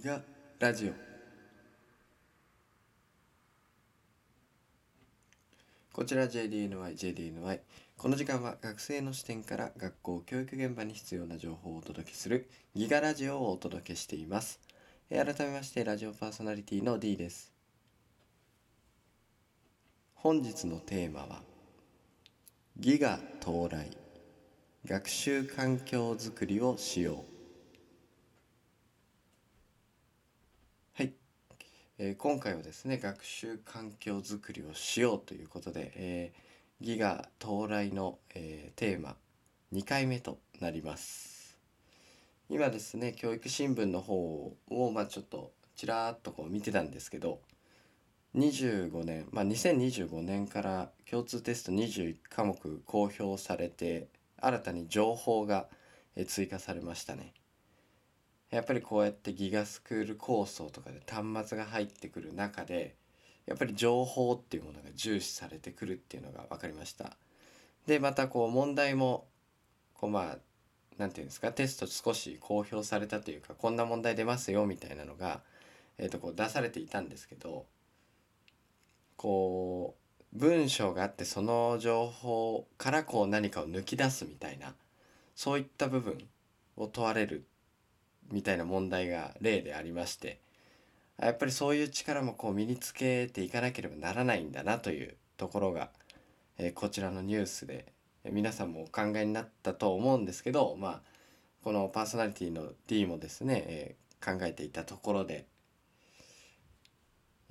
ギガラジオこちら JDNY、JDNY。この時間は学生の視点から学校教育現場に必要な情報をお届けするギガラジオをお届けしています。改めましてラジオパーソナリティの D です。本日のテーマはギガ到来学習環境づくりをしようはい、えー今回はですね学習環境づくりをしようということで、えーギガ到来の、えーテーマ2回目となります。今ですね教育新聞の方をまあちょっとちらっとこう見てたんですけど25年まあ2025年から共通テスト21科目公表されて新たに情報が追加されましたね。やっぱりこうやってギガスクール構想とかで端末が入ってくる中でやっぱり情報っていうものが重視されてくるっていうのが分かりました。でまたこう問題もこうまあなんていうんですかテスト少し公表されたというかこんな問題出ますよみたいなのが、えー、とこう出されていたんですけどこう文章があってその情報からこう何かを抜き出すみたいなそういった部分を問われるみたいな問題が例でありましてやっぱりそういう力もこう身につけていかなければならないんだなというところが、えこちらのニュースで皆さんもお考えになったと思うんですけどまあこのパーソナリティの D もですね、え考えていたところで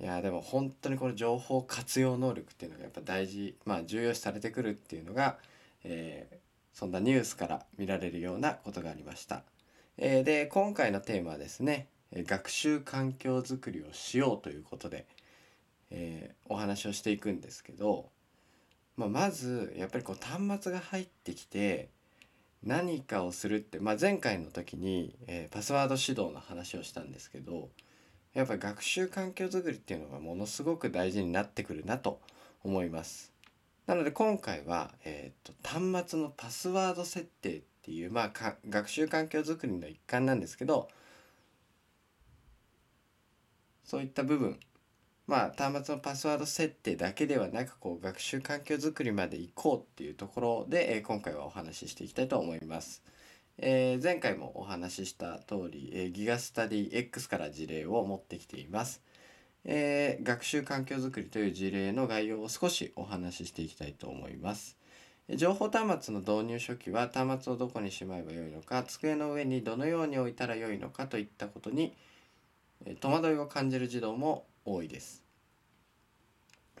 いやでも本当にこの情報活用能力っていうのがやっぱ大事まあ重要視されてくるっていうのが、えーそんなニュースから見られるようなことがありました。えーで今回のテーマはですねえー学習環境づくりをしようということで、えーお話をしていくんですけど、まあ、まずやっぱりこう端末が入ってきて何かをするって、まあ、前回の時に、えーパスワード指導の話をしたんですけどやっぱり学習環境づくりっていうのがものすごく大事になってくるなと思います。なので今回は、えー、と端末のパスワード設定っていう、まあ、か学習環境づくりの一環なんですけどそういった部分まあ端末のパスワード設定だけではなくこう学習環境づくりまで行こうっていうところで、えー今回はお話ししていきたいと思います。えー前回もお話しした通り、えーギガスタディ X から事例を持ってきています。えー学習環境づくりという事例の概要を少しお話ししていきたいと思います。情報端末の導入初期は端末をどこにしまえばよいのか机の上にどのように置いたらよいのかといったことに戸惑いを感じる児童も多いです。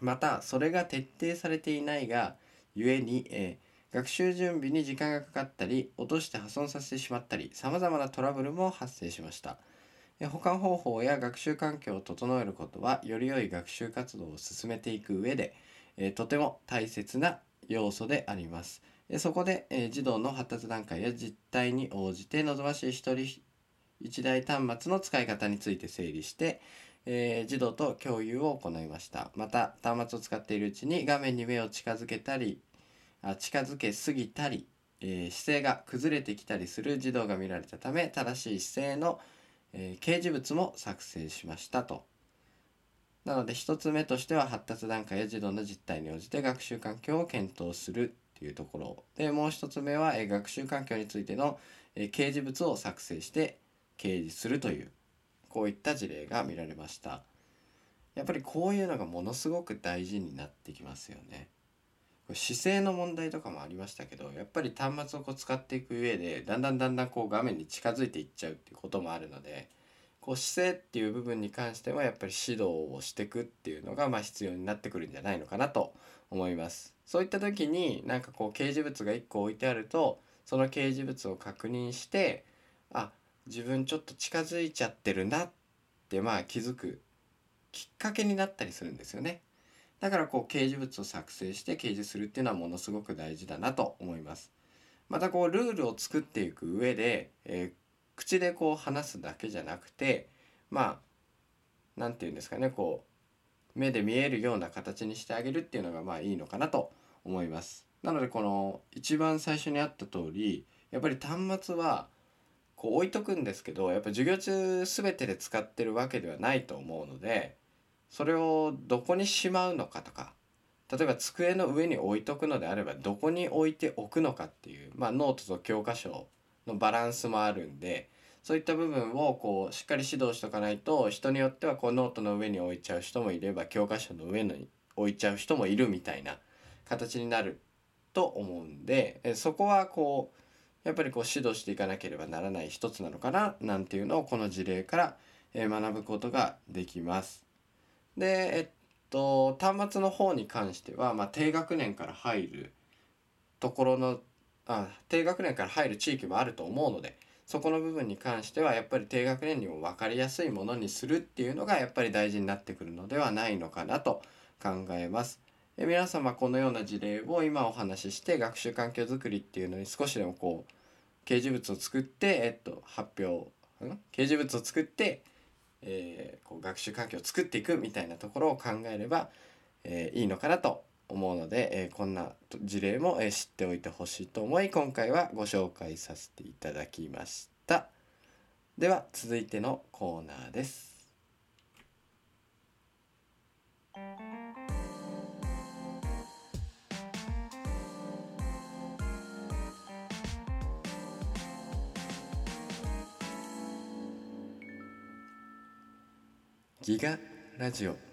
またそれが徹底されていないがゆえに、えー学習準備に時間がかかったり落として破損させてしまったりさまざまなトラブルも発生しました。えー保管方法や学習環境を整えることはより良い学習活動を進めていく上で、えーとても大切な要素であります。そこで、え児童の発達段階や実態に応じて望ましい一人一台端末の使い方について整理して、え児童と共有を行いましたまた端末を使っているうちに画面に目を近づけたりあ近づけすぎたり、え姿勢が崩れてきたりする児童が見られたため正しい姿勢の、え掲示物も作成しましたとなので一つ目としては発達段階や児童の実態に応じて学習環境を検討するっていうところ。でもう一つ目は、え学習環境についての、え掲示物を作成して掲示するというこういった事例が見られました。やっぱりこういうのがものすごく大事になってきますよね。姿勢の問題とかもありましたけどやっぱり端末をこう使っていく上でだんだんだんだんこう画面に近づいていっちゃうっていうこともあるのでこう姿勢っていう部分に関してはやっぱり指導をしていくっていうのがまあ必要になってくるんじゃないのかなと思います。そういった時になんかこう掲示物が1個置いてあるとその掲示物を確認してあ自分ちょっと近づいちゃってるなってまあ気づくきっかけになったりするんですよね。だからこう掲示物を作成して掲示するっていうのはものすごく大事だなと思います。またこうルールを作っていく上で、えー口でこう話すだけじゃなくてまあなんて言うんですかねこう目で見えるような形にしてあげるっていうのがまあいいのかなと思います。なのでこの一番最初にあった通りやっぱり端末はこう置いとくんですけどやっぱ授業中全てで使ってるわけではないと思うのでそれをどこにしまうのかとか例えば机の上に置いとくのであればどこに置いておくのかっていう、まあ、ノートと教科書のバランスもあるんでそういった部分をこうしっかり指導しとかないと人によってはこうノートの上に置いちゃう人もいれば教科書の上に置いちゃう人もいるみたいな形になると思うんでそこはこうやっぱりこう指導していかなければならない一つなのかななんていうのをこの事例から学ぶことができます。でえっと端末の方に関しては、まあ、低学年から入るところのあ低学年から入る地域もあると思うのでそこの部分に関してはやっぱり低学年にも分かりやすいものにするっていうのがやっぱり大事になってくるのではないのかなと考えます。え皆様このような事例を今お話しして学習環境づくりっていうのに少しでもこう掲示物を作って、えっと、発表ん？掲示物を作って、えー、こう学習環境を作っていくみたいなところを考えれば、えー、いいのかなと思うので、えー、こんな事例も、えー、知っておいてほしいと思い今回はご紹介させていただきました。では続いてのコーナーです。ギガラジオ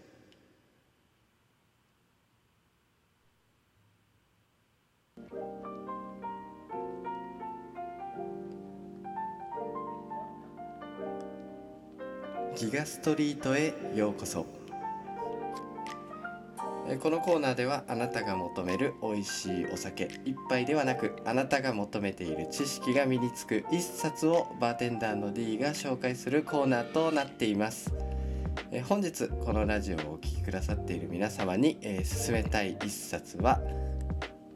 ギガストリートへようこそ。このコーナーではあなたが求める美味しいお酒一杯ではなくあなたが求めている知識が身につく一冊をバーテンダーの D が紹介するコーナーとなっています。え本日このラジオをお聴きくださっている皆様に、えー、勧めたい一冊は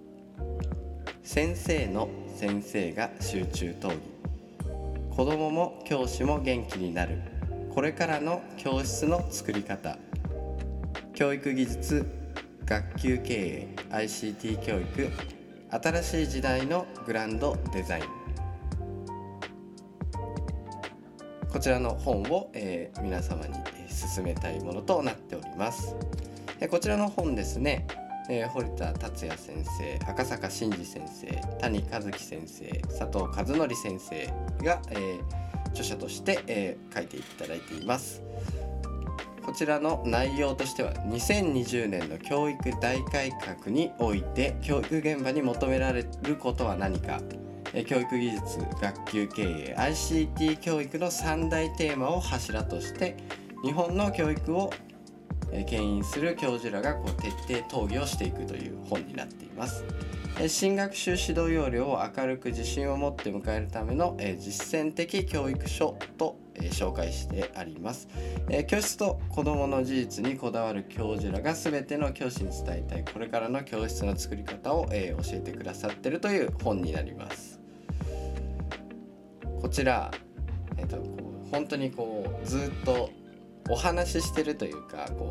「先生の先生が集中討議」「子どもも教師も元気になる。これからの教室の作り方」「教育技術学級経営 ICT 教育新しい時代のグランドデザイン」こちらの本を、えー、皆様に進めたいものとなっております。えこちらの本ですね、えー、堀田達也先生赤坂真嗣先生谷和樹先生佐藤和則先生が、えー、著者として、えー、書いていただいています。こちらの内容としては2020年の教育大改革において教育現場に求められることは何か教育技術学級経営 ICT 教育の3大テーマを柱として日本の教育を牽引する教授らがこう徹底討議をしていくという本になっています。新学習指導要領を明るく自信を持って迎えるための実践的教育書と紹介してあります。教室と子どもの事実にこだわる教授らが全ての教師に伝えたいこれからの教室の作り方を教えてくださってるという本になります。こちら、えっと、こう本当にこうずっとお話ししてるというかこ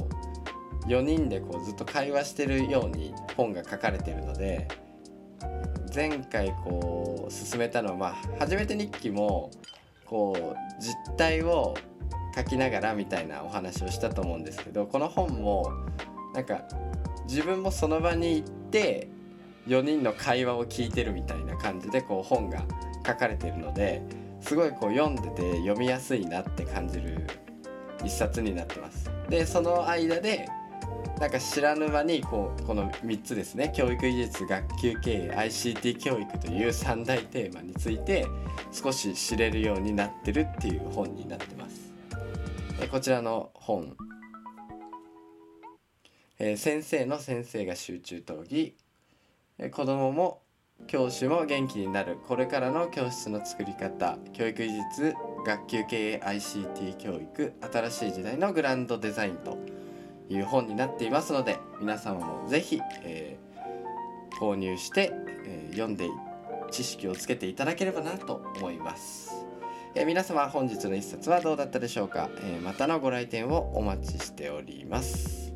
う4人でこうずっと会話してるように本が書かれてるので前回こう進めたのは、まあ、初めて日記もこう実態を書きながらみたいなお話をしたと思うんですけどこの本もなんか自分もその場に行って4人の会話を聞いてるみたいな感じでこう本が書かれてるのですごいこう読んでて読みやすいなって感じる一冊になってます。でその間でなんか知らぬ間にこうこの3つですね。教育技術学級経営 ICT 教育という3大テーマについて少し知れるようになってるっていう本になってます。えこちらの本、えー、先生の先生が集中討議、え子どもも教師も元気になる。これからの教室の作り方。教育技術学級経営 ICT 教育。新しい時代のグランドデザインと。いう本になっていますので皆様も是非、えー、購入して、えー、読んで知識をつけていただければなと思います。えー、皆様本日の一冊はどうだったでしょうか、えまたのご来店をお待ちしております。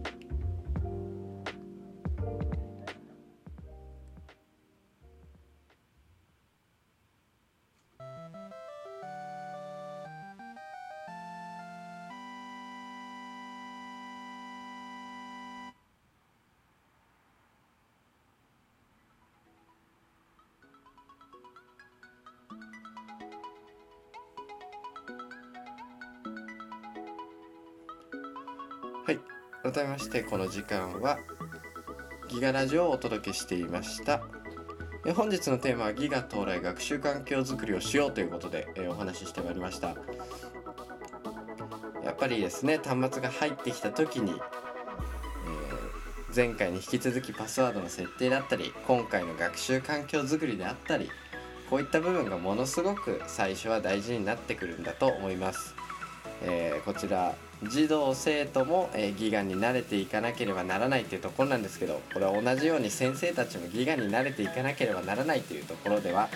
改めましてこの時間はギガラジオをお届けしていました。え本日のテーマはギガ到来学習環境づくりをしようということで、えお話ししてまいりました。やっぱりですね端末が入ってきた時に、えー前回に引き続きパスワードの設定だったり今回の学習環境づくりであったりこういった部分がものすごく最初は大事になってくるんだと思います、えーこちら児童生徒も、えーギガに慣れていかなければならないというところなんですけどこれは同じように先生たちもギガに慣れていかなければならないというところでは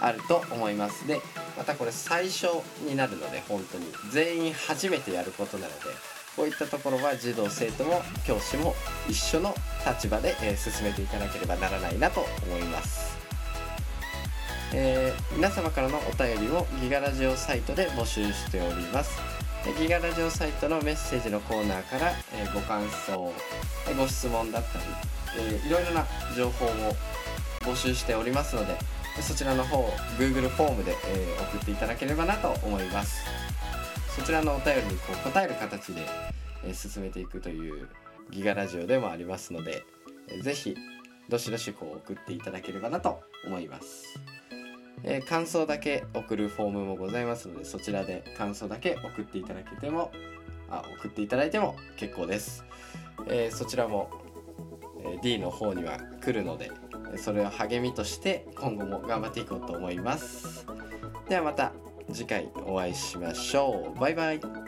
あると思いますでまたこれ最初になるので本当に全員初めてやることなのでこういったところは児童生徒も教師も一緒の立場で、えー進めていかなければならないなと思います。えー皆様からのお便りをギガラジオサイトで募集しております。ギガラジオサイトのメッセージのコーナーから、えーご感想、えーご質問だったり、えーいろいろな情報を募集しておりますので、そちらの方、Google フォームで、えー送っていただければなと思います。そちらのお便りにこう答える形で、え進めていくというギガラジオでもありますので、えーぜひどしどしこう送っていただければなと思います。えー感想だけ送るフォームもございますのでそちらで感想だけ送っていただけてもあ送っていただいても結構です、えーそちらも、え D の方には来るのでそれを励みとして今後も頑張っていこうと思います。ではまた次回お会いしましょう。バイバイ。